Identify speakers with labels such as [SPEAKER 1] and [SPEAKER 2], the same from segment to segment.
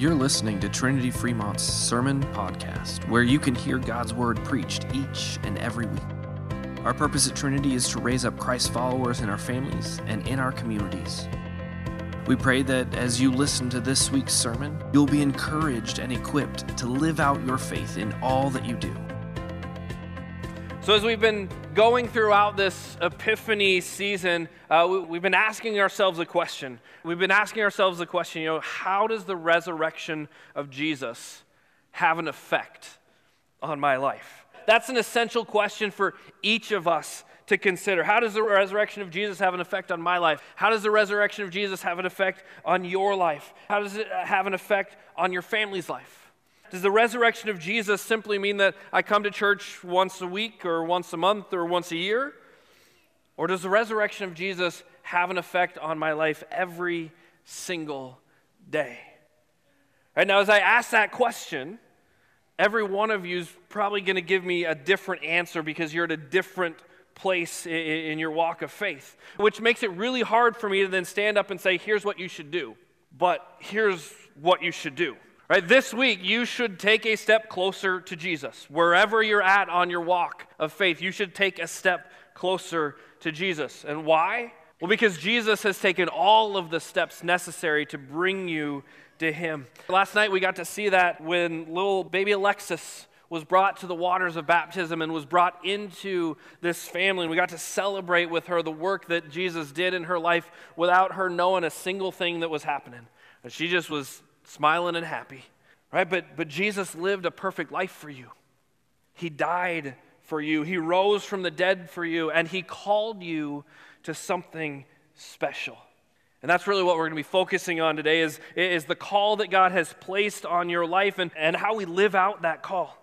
[SPEAKER 1] You're listening to Trinity Fremont's Sermon Podcast, where you can hear God's Word preached each and every week. Our purpose at Trinity is to raise up Christ followers in our families and in our communities. We pray that as you listen to this week's sermon, you'll be encouraged and equipped to live out your faith in all that you do.
[SPEAKER 2] So, as we've been going throughout this Epiphany season, uh, we, have been asking ourselves a question. We've been asking ourselves the question, you know, how does the resurrection of Jesus have an effect on my life? That's an essential question for each of us to consider. How does the resurrection of Jesus have an effect on my life? How does the resurrection of Jesus have an effect on your life? How does it have an effect on your family's life? Does the resurrection of Jesus simply mean that I come to church once a week or once a month or once a year? Or does the resurrection of Jesus have an effect on my life every single day? Right now, as I ask that question, every one of you is probably going to give me a different answer because you're at a different place in your walk of faith, which makes it really hard for me to then stand up and say, here's what you should do. But here's what you should do. Right, this week, you should take a step closer to Jesus. Wherever you're at on your walk of faith, you should take a step closer to Jesus. And why? Well, because Jesus has taken all of the steps necessary to bring you to Him. Last night, we got to see that when little baby Alexis was brought to the waters of baptism and was brought into this family. And we got to celebrate with her the work that Jesus did in her life without her knowing a single thing that was happening. And she just was smiling and happy, right? But, but Jesus lived a perfect life for you. He died for you, He rose from the dead for you, and He called you to something special. And that's really what we're going to be focusing on today is, is the call that God has placed on your life and, and how we live out that call.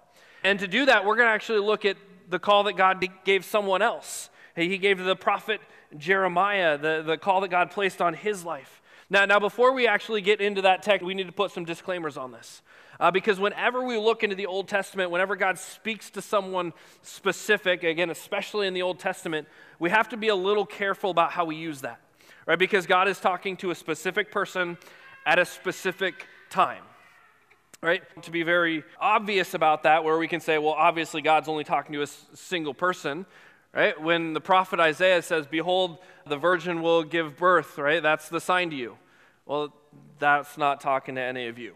[SPEAKER 2] And to do that, we're going to actually look at the call that God gave someone else. He gave the prophet Jeremiah the, the call that God placed on his life. Now, now, before we actually get into that text, we need to put some disclaimers on this. Uh, because whenever we look into the Old Testament, whenever God speaks to someone specific, again, especially in the Old Testament, we have to be a little careful about how we use that, right? Because God is talking to a specific person at a specific time, right? To be very obvious about that, where we can say, well, obviously God's only talking to a single person, right? When the prophet Isaiah says, Behold, the virgin will give birth, right? That's the sign to you. Well, that's not talking to any of you,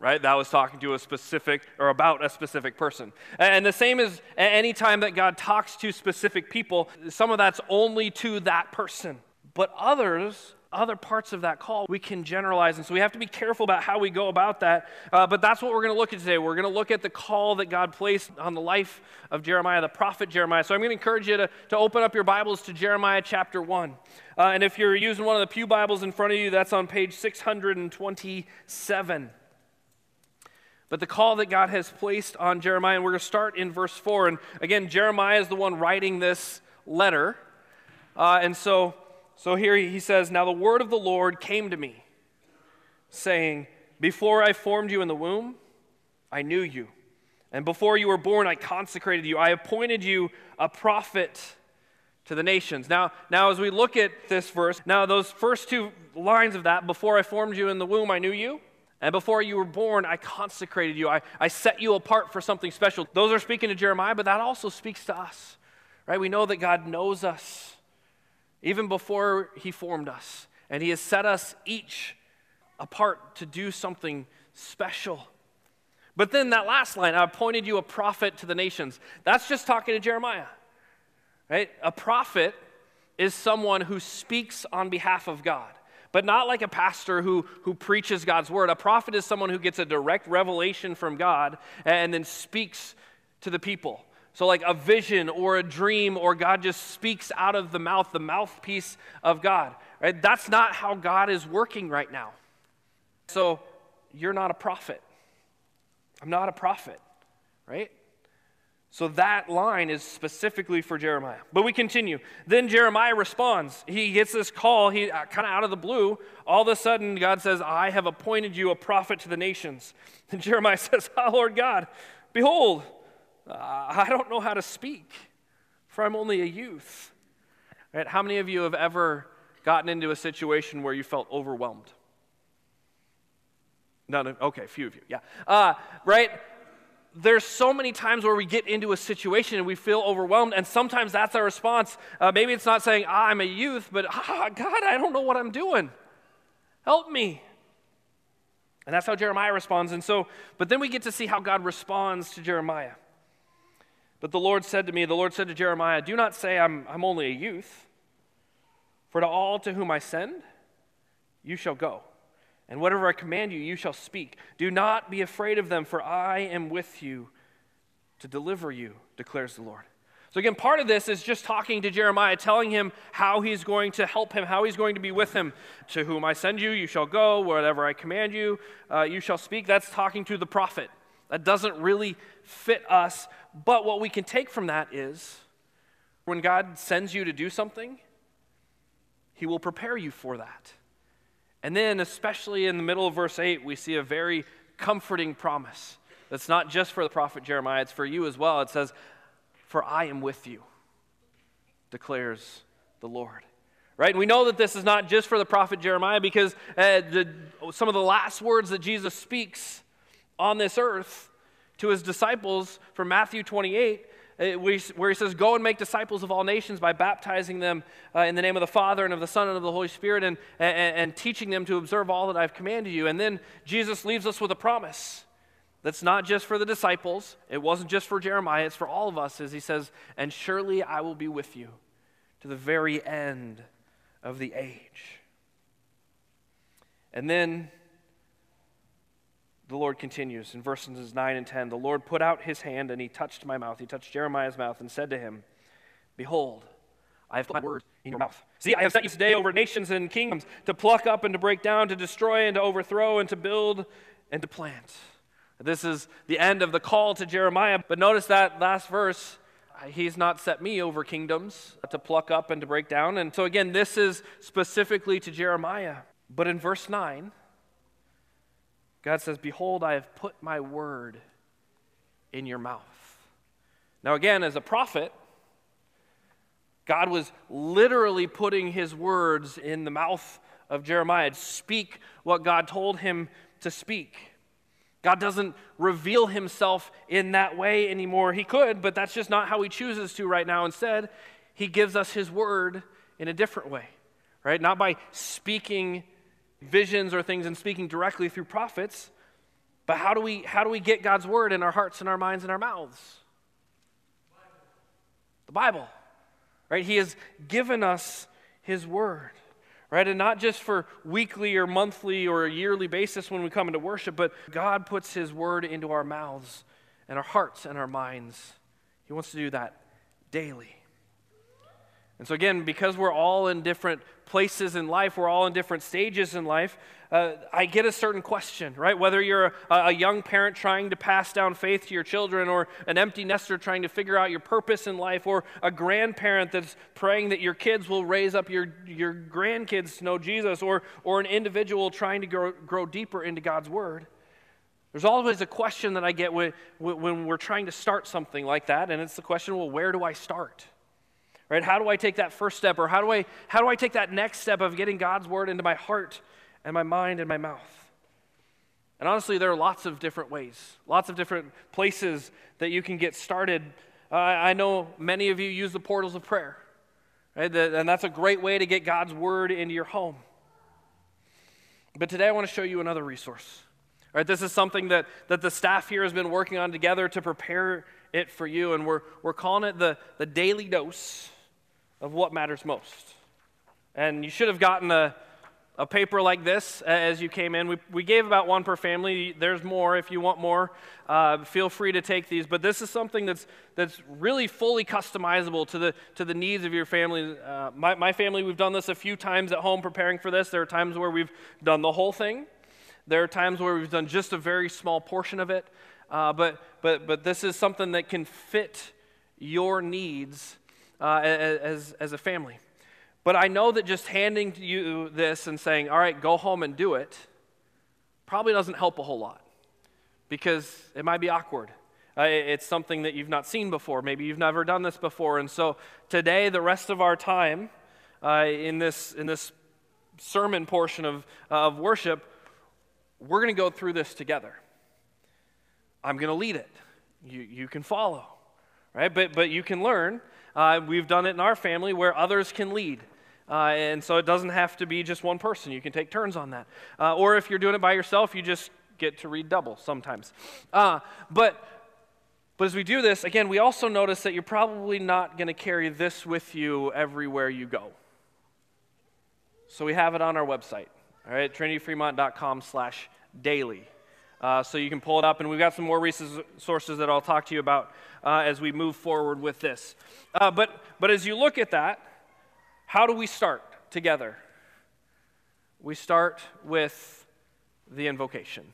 [SPEAKER 2] right? That was talking to a specific or about a specific person. And the same as any time that God talks to specific people, some of that's only to that person. But others other parts of that call we can generalize. And so we have to be careful about how we go about that. Uh, but that's what we're going to look at today. We're going to look at the call that God placed on the life of Jeremiah, the prophet Jeremiah. So I'm going to encourage you to, to open up your Bibles to Jeremiah chapter 1. Uh, and if you're using one of the Pew Bibles in front of you, that's on page 627. But the call that God has placed on Jeremiah, and we're going to start in verse 4. And again, Jeremiah is the one writing this letter. Uh, and so so here he says, Now the word of the Lord came to me, saying, Before I formed you in the womb, I knew you. And before you were born, I consecrated you. I appointed you a prophet to the nations. Now, now as we look at this verse, now those first two lines of that, before I formed you in the womb, I knew you. And before you were born, I consecrated you. I, I set you apart for something special. Those are speaking to Jeremiah, but that also speaks to us, right? We know that God knows us even before He formed us. And He has set us each apart to do something special. But then that last line, I appointed you a prophet to the nations. That's just talking to Jeremiah. Right? A prophet is someone who speaks on behalf of God, but not like a pastor who, who preaches God's word. A prophet is someone who gets a direct revelation from God and then speaks to the people. So, like a vision or a dream, or God just speaks out of the mouth, the mouthpiece of God. Right? That's not how God is working right now. So, you're not a prophet. I'm not a prophet, right? So that line is specifically for Jeremiah. But we continue. Then Jeremiah responds. He gets this call, he uh, kind of out of the blue. All of a sudden, God says, I have appointed you a prophet to the nations. And Jeremiah says, Oh, Lord God, behold, I don't know how to speak, for I'm only a youth. Right? How many of you have ever gotten into a situation where you felt overwhelmed? None of, okay, a few of you, yeah. Uh, right? There's so many times where we get into a situation and we feel overwhelmed, and sometimes that's our response. Uh, maybe it's not saying, ah, I'm a youth, but ah, God, I don't know what I'm doing. Help me. And that's how Jeremiah responds. And so, but then we get to see how God responds to Jeremiah. But the Lord said to me, the Lord said to Jeremiah, Do not say I'm, I'm only a youth, for to all to whom I send, you shall go. And whatever I command you, you shall speak. Do not be afraid of them, for I am with you to deliver you, declares the Lord. So, again, part of this is just talking to Jeremiah, telling him how he's going to help him, how he's going to be with him. To whom I send you, you shall go. Whatever I command you, uh, you shall speak. That's talking to the prophet. That doesn't really fit us. But what we can take from that is when God sends you to do something, he will prepare you for that. And then, especially in the middle of verse 8, we see a very comforting promise. That's not just for the prophet Jeremiah, it's for you as well. It says, For I am with you, declares the Lord. Right? And we know that this is not just for the prophet Jeremiah because uh, the, some of the last words that Jesus speaks on this earth to his disciples from Matthew 28 uh, where he says, Go and make disciples of all nations by baptizing them uh, in the name of the Father and of the Son and of the Holy Spirit and, and, and teaching them to observe all that I've commanded you. And then Jesus leaves us with a promise that's not just for the disciples, it wasn't just for Jeremiah, it's for all of us, as he says, And surely I will be with you to the very end of the age. And then the Lord continues in verses 9 and 10 The Lord put out his hand and he touched my mouth. He touched Jeremiah's mouth and said to him, Behold, I have put my word in your mouth. See, I have set you today over nations and kingdoms to pluck up and to break down, to destroy and to overthrow, and to build and to plant. This is the end of the call to Jeremiah. But notice that last verse he's not set me over kingdoms to pluck up and to break down. And so, again, this is specifically to Jeremiah. But in verse 9, God says, Behold, I have put my word in your mouth. Now, again, as a prophet, God was literally putting his words in the mouth of Jeremiah. To speak what God told him to speak. God doesn't reveal himself in that way anymore. He could, but that's just not how he chooses to right now. Instead, he gives us his word in a different way, right? Not by speaking visions or things and speaking directly through prophets. But how do we how do we get God's word in our hearts and our minds and our mouths? The Bible. Right? He has given us his word. Right? And not just for weekly or monthly or yearly basis when we come into worship, but God puts his word into our mouths and our hearts and our minds. He wants to do that daily. And so, again, because we're all in different places in life, we're all in different stages in life, uh, I get a certain question, right? Whether you're a, a, young parent trying to pass down faith to your children, or an empty nester trying to figure out your purpose in life, or a grandparent that's praying that your kids will raise up your, your grandkids to know Jesus, or, or an individual trying to grow, grow deeper into God's Word. There's always a question that I get when, when we're trying to start something like that, and it's the question well, where do I start? Right? How do I take that first step or how do I how do I take that next step of getting God's word into my heart and my mind and my mouth? And honestly, there are lots of different ways, lots of different places that you can get started. Uh, I know many of you use the portals of prayer, right? and that's a great way to get God's word into your home. But today I want to show you another resource. All right, this is something that, that the staff here has been working on together to prepare it for you, and we're, we're calling it the, the daily dose of what matters most. And you should have gotten a, a paper like this as you came in. We, we gave about one per family. There's more if you want more. Uh, feel free to take these. But this is something that's, that's really fully customizable to the, to the needs of your family. Uh, my, my family, we've done this a few times at home preparing for this. There are times where we've done the whole thing, there are times where we've done just a very small portion of it. Uh, but, but, but this is something that can fit your needs uh, as, as a family. But I know that just handing you this and saying, all right, go home and do it, probably doesn't help a whole lot because it might be awkward. Uh, it's something that you've not seen before. Maybe you've never done this before. And so today, the rest of our time uh, in, this, in this sermon portion of, of worship, we're going to go through this together. I'm going to lead it. You, you can follow, right? But, but you can learn. Uh, we've done it in our family where others can lead. Uh, and so it doesn't have to be just one person. You can take turns on that. Uh, or if you're doing it by yourself, you just get to read double sometimes. Uh, but, but as we do this, again, we also notice that you're probably not going to carry this with you everywhere you go. So we have it on our website, all right, trinityfremont.com slash daily. Uh, so you can pull it up, and we've got some more resources that I'll talk to you about uh, as we move forward with this. Uh, but, but as you look at that, how do we start together? We start with the invocation,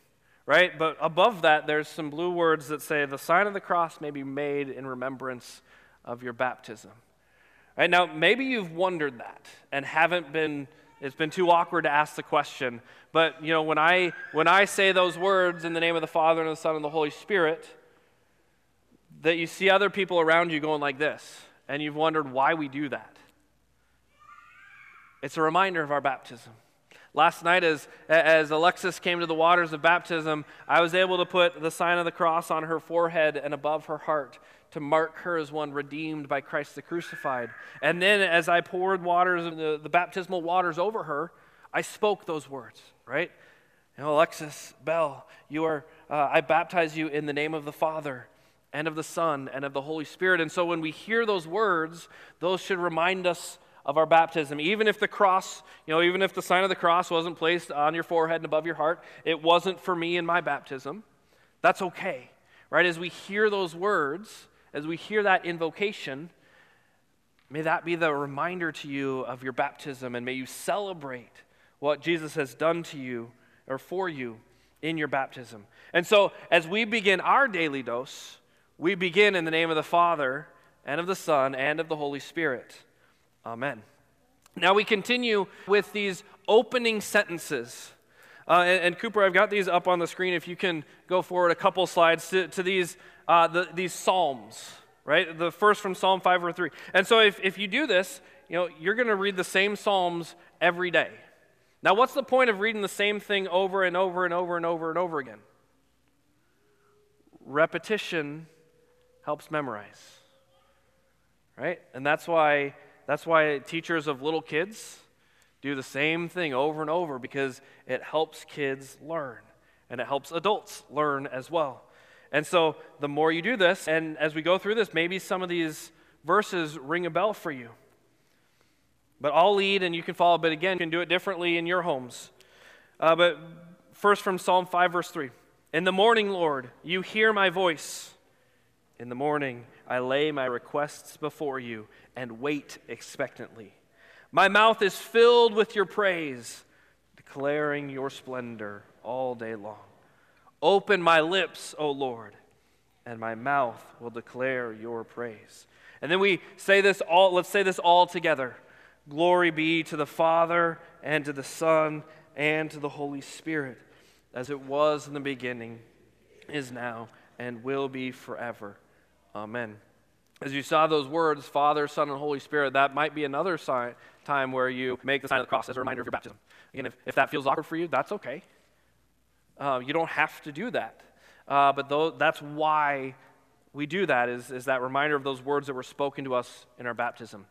[SPEAKER 2] right? But above that, there's some blue words that say, The sign of the cross may be made in remembrance of your baptism. Right now, maybe you've wondered that and haven't been it's been too awkward to ask the question. But, you know, when I, when I say those words in the name of the Father and the Son and the Holy Spirit, that you see other people around you going like this, and you've wondered why we do that. It's a reminder of our baptism. Last night, as, as Alexis came to the waters of baptism, I was able to put the sign of the cross on her forehead and above her heart to mark her as one redeemed by Christ the crucified. And then as I poured waters, the, the baptismal waters over her, I spoke those words, right? You know, Alexis, Bell, you are, uh, I baptize you in the name of the Father and of the Son and of the Holy Spirit. And so when we hear those words, those should remind us of our baptism. Even if the cross, you know, even if the sign of the cross wasn't placed on your forehead and above your heart, it wasn't for me in my baptism. That's okay, right? As we hear those words, as we hear that invocation, may that be the reminder to you of your baptism, and may you celebrate what Jesus has done to you or for you in your baptism. And so, as we begin our daily dose, we begin in the name of the Father and of the Son and of the Holy Spirit. Amen. Now we continue with these opening sentences. Uh, and, and, Cooper, I've got these up on the screen. If you can go forward a couple slides to, to these uh, the, these Psalms, right? The first from Psalm 5 or 3. And so if, if you do this, you know, you're going to read the same Psalms every day. Now, what's the point of reading the same thing over and over and over and over and over again? Repetition helps memorize. Right? And that's why that's why teachers of little kids do the same thing over and over because it helps kids learn and it helps adults learn as well. And so the more you do this, and as we go through this, maybe some of these verses ring a bell for you. But I'll lead and you can follow, but again, you can do it differently in your homes. Uh, but first from Psalm 5, verse 3 In the morning, Lord, you hear my voice. In the morning, I lay my requests before you and wait expectantly. My mouth is filled with your praise, declaring your splendor all day long. Open my lips, O Lord, and my mouth will declare your praise. And then we say this all, let's say this all together. Glory be to the Father, and to the Son, and to the Holy Spirit, as it was in the beginning, is now, and will be forever. Amen. As you saw those words, Father, Son, and Holy Spirit, that might be another sign, time where you make the sign of the cross as a reminder of your baptism. Again, if, if that feels awkward for you, that's okay. Uh, you don't have to do that. Uh, but though, that's why we do that, is, is that reminder of those words that were spoken to us in our baptism.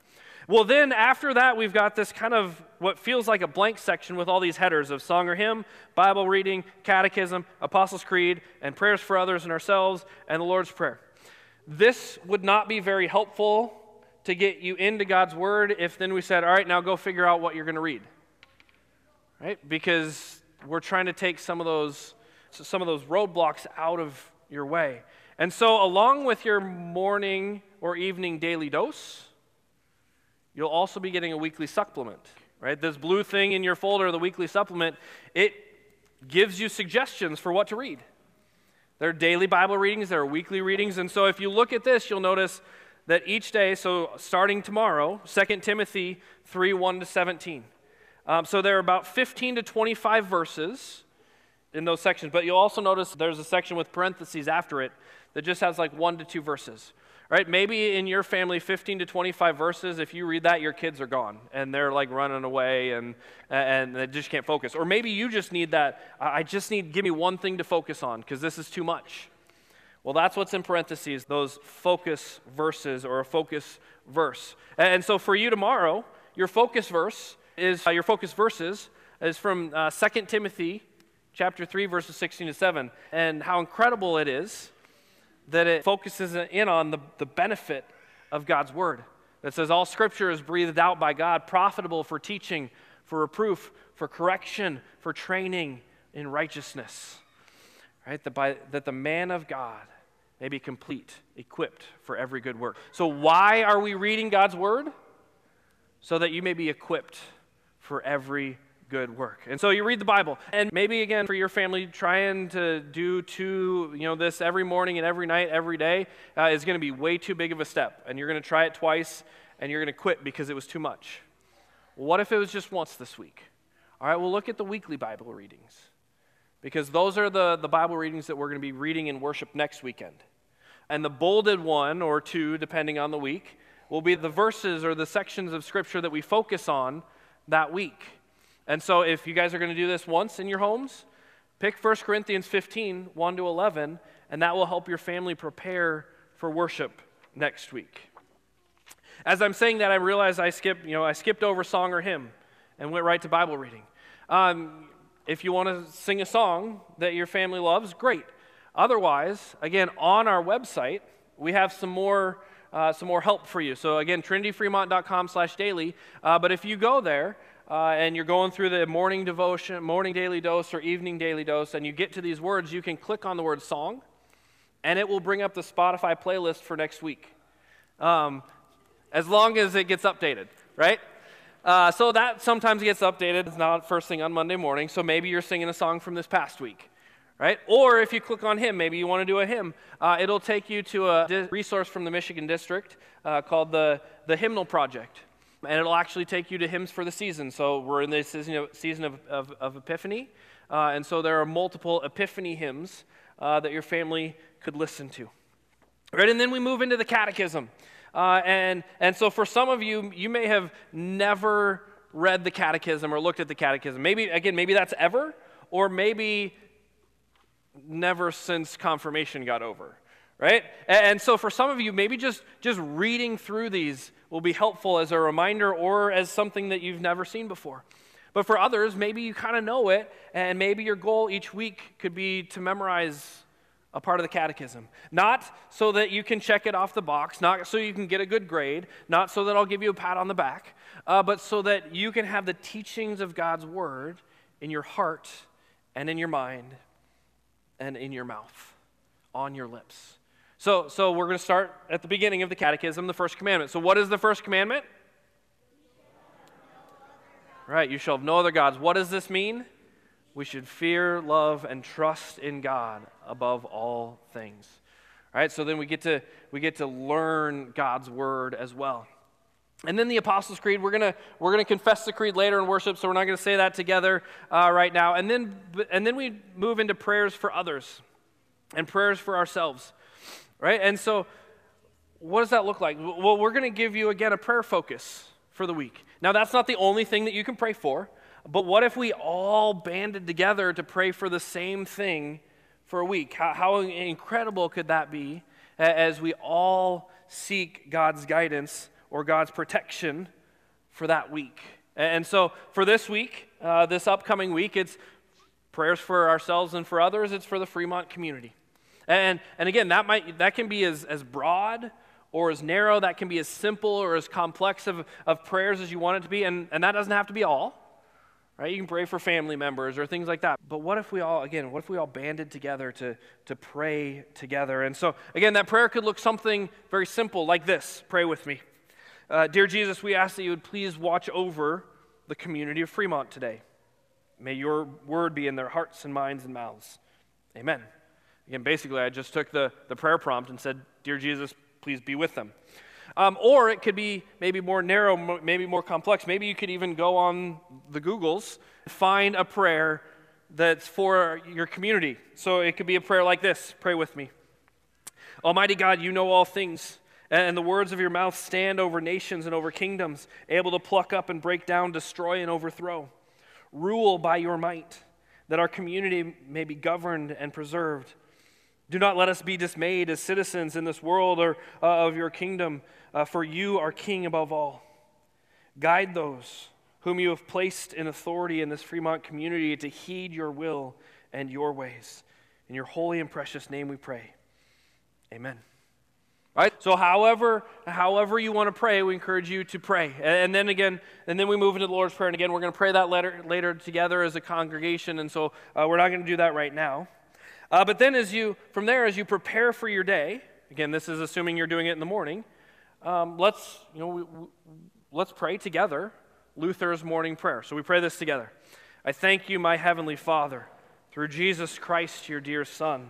[SPEAKER 2] Well, then after that, we've got this kind of what feels like a blank section with all these headers of song or hymn, Bible reading, catechism, Apostles' Creed, and prayers for others and ourselves, and the Lord's Prayer. This would not be very helpful to get you into God's Word if then we said, all right, now go figure out what you're going to read. Right? Because we're trying to take some of those some of those roadblocks out of your way. And so along with your morning or evening daily dose, you'll also be getting a weekly supplement, right? This blue thing in your folder, the weekly supplement, it gives you suggestions for what to read. There are daily Bible readings, there are weekly readings, and so if you look at this, you'll notice that each day, so starting tomorrow, 2 Timothy 3 1 to 17. Um, so there are about 15 to 25 verses in those sections, but you'll also notice there's a section with parentheses after it that just has like one to two verses. Right? Maybe in your family, 15 to 25 verses, if you read that, your kids are gone and they're like running away and, and they just can't focus. Or maybe you just need that, I just need, give me one thing to focus on because this is too much. Well, that's what's in parentheses, those focus verses or a focus verse. And so for you tomorrow, your focus verse is, uh, your focus verses is from uh, 2 Timothy chapter 3, verses 16 to 7. And how incredible it is that it focuses in on the, the benefit of God's word. That says, All scripture is breathed out by God, profitable for teaching, for reproof, for correction, for training in righteousness. Right? That, by, that the man of God may be complete, equipped for every good work. So, why are we reading God's word? So that you may be equipped for every good work. And so you read the Bible, and maybe again for your family, trying to do two, you know, this every morning and every night, every day uh, is going to be way too big of a step. And you're going to try it twice, and you're going to quit because it was too much. What if it was just once this week? All right, we'll look at the weekly Bible readings because those are the, the Bible readings that we're going to be reading in worship next weekend. And the bolded one or two, depending on the week, will be the verses or the sections of Scripture that we focus on that week. And so, if you guys are going to do this once in your homes, pick 1 Corinthians 15, 1 to 11, and that will help your family prepare for worship next week. As I'm saying that, I realize I skipped, you know, I skipped over song or hymn and went right to Bible reading. Um, if you want to sing a song that your family loves, great. Otherwise, again, on our website, we have some more, uh, some more help for you. So again, trinityfremont.com slash daily. Uh, but if you go there, uh, and you're going through the morning devotion, morning daily dose, or evening daily dose, and you get to these words, you can click on the word song, and it will bring up the Spotify playlist for next week. Um, as long as it gets updated, right? Uh, so that sometimes gets updated. It's not first thing on Monday morning, so maybe you're singing a song from this past week, right? Or if you click on hymn, maybe you want to do a hymn, uh, it'll take you to a resource from the Michigan District uh, called the, the Hymnal Project and it'll actually take you to hymns for the season. So we're in the season of, season of, of, of Epiphany, uh, and so there are multiple Epiphany hymns uh, that your family could listen to. Right, and then we move into the catechism. Uh, and, and so for some of you, you may have never read the catechism or looked at the catechism. Maybe, again, maybe that's ever, or maybe never since confirmation got over right and so for some of you maybe just just reading through these will be helpful as a reminder or as something that you've never seen before. But for others, maybe you kind of know it, and maybe your goal each week could be to memorize a part of the catechism. Not so that you can check it off the box, not so you can get a good grade, not so that I'll give you a pat on the back, uh, but so that you can have the teachings of God's word in your heart and in your mind and in your mouth, on your lips. So, so we're going to start at the beginning of the catechism, the first commandment. So, what is the first commandment? Right, you shall have no other gods. What does this mean? We should fear, love, and trust in God above all things. All right, so then we get to we get to learn God's word as well. And then the Apostles' Creed, we're gonna we're gonna confess the creed later in worship, so we're not gonna say that together uh, right now. And then and then we move into prayers for others and prayers for ourselves right? And so, what does that look like? Well, we're going to give you again a prayer focus for the week. Now, that's not the only thing that you can pray for, but what if we all banded together to pray for the same thing for a week? How, how incredible could that be as we all seek God's guidance or God's protection for that week? And so, for this week, uh, this upcoming week, it's prayers for ourselves and for others, it's for the Fremont community. And, and again, that, might, that can be as, as broad or as narrow, that can be as simple or as complex of, of prayers as you want it to be, and, and that doesn't have to be all. Right? You can pray for family members or things like that. But what if we all, again, what if we all banded together to, to pray together? And so, again, that prayer could look something very simple like this. Pray with me. Uh, Dear Jesus, we ask that you would please watch over the community of Fremont today. May your word be in their hearts and minds and mouths. Amen. Again, basically, I just took the, the prayer prompt and said, Dear Jesus, please be with them. Um, or it could be maybe more narrow, maybe more complex. Maybe you could even go on the Googles, find a prayer that's for your community. So it could be a prayer like this Pray with me. Almighty God, you know all things, And the words of your mouth stand over nations and over kingdoms, able to pluck up and break down, destroy and overthrow. Rule by your might, that our community may be governed and preserved. Do not let us be dismayed as citizens in this world or uh, of your kingdom, uh, for you are king above all. Guide those whom you have placed in authority in this Fremont community to heed your will and your ways. In your holy and precious name we pray. Amen. Right? So however, however you want to pray, we encourage you to pray. And then again, and then we move into the Lord's Prayer. And again, we're going to pray that later, later together as a congregation. And so uh, we're not going to do that right now. Uh, but then as you, from there, as you prepare for your day, again, this is assuming you're doing it in the morning, um, let's, you know, we, we, let's pray together Luther's morning prayer. So we pray this together. I thank you, my heavenly Father, through Jesus Christ, your dear Son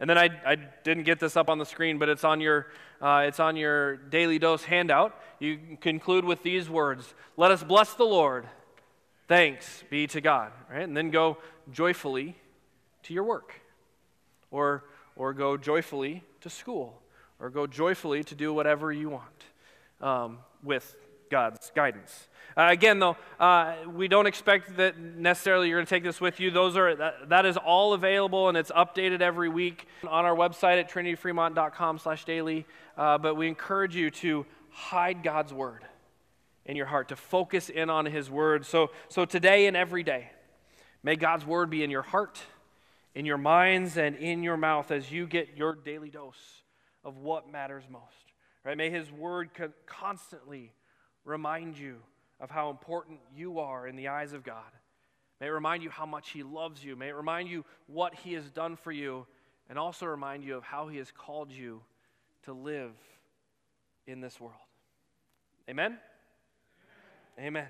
[SPEAKER 2] And then I, I didn't get this up on the screen, but it's on your uh, it's on your daily dose handout. You conclude with these words: "Let us bless the Lord. Thanks be to God." Right, and then go joyfully to your work, or or go joyfully to school, or go joyfully to do whatever you want um, with God's guidance. Uh, again, though, uh, we don't expect that necessarily you're going to take this with you. Those are that, that is all available and it's updated every week on our website at trinityfremont.com/daily. Uh, but we encourage you to hide God's word in your heart, to focus in on His word. So, so today and every day, may God's word be in your heart, in your minds, and in your mouth as you get your daily dose of what matters most. Right? May His word constantly remind you of how important you are in the eyes of God. May it remind you how much He loves you. May it remind you what He has done for you, and also remind you of how He has called you to live in this world. Amen? Amen. Amen.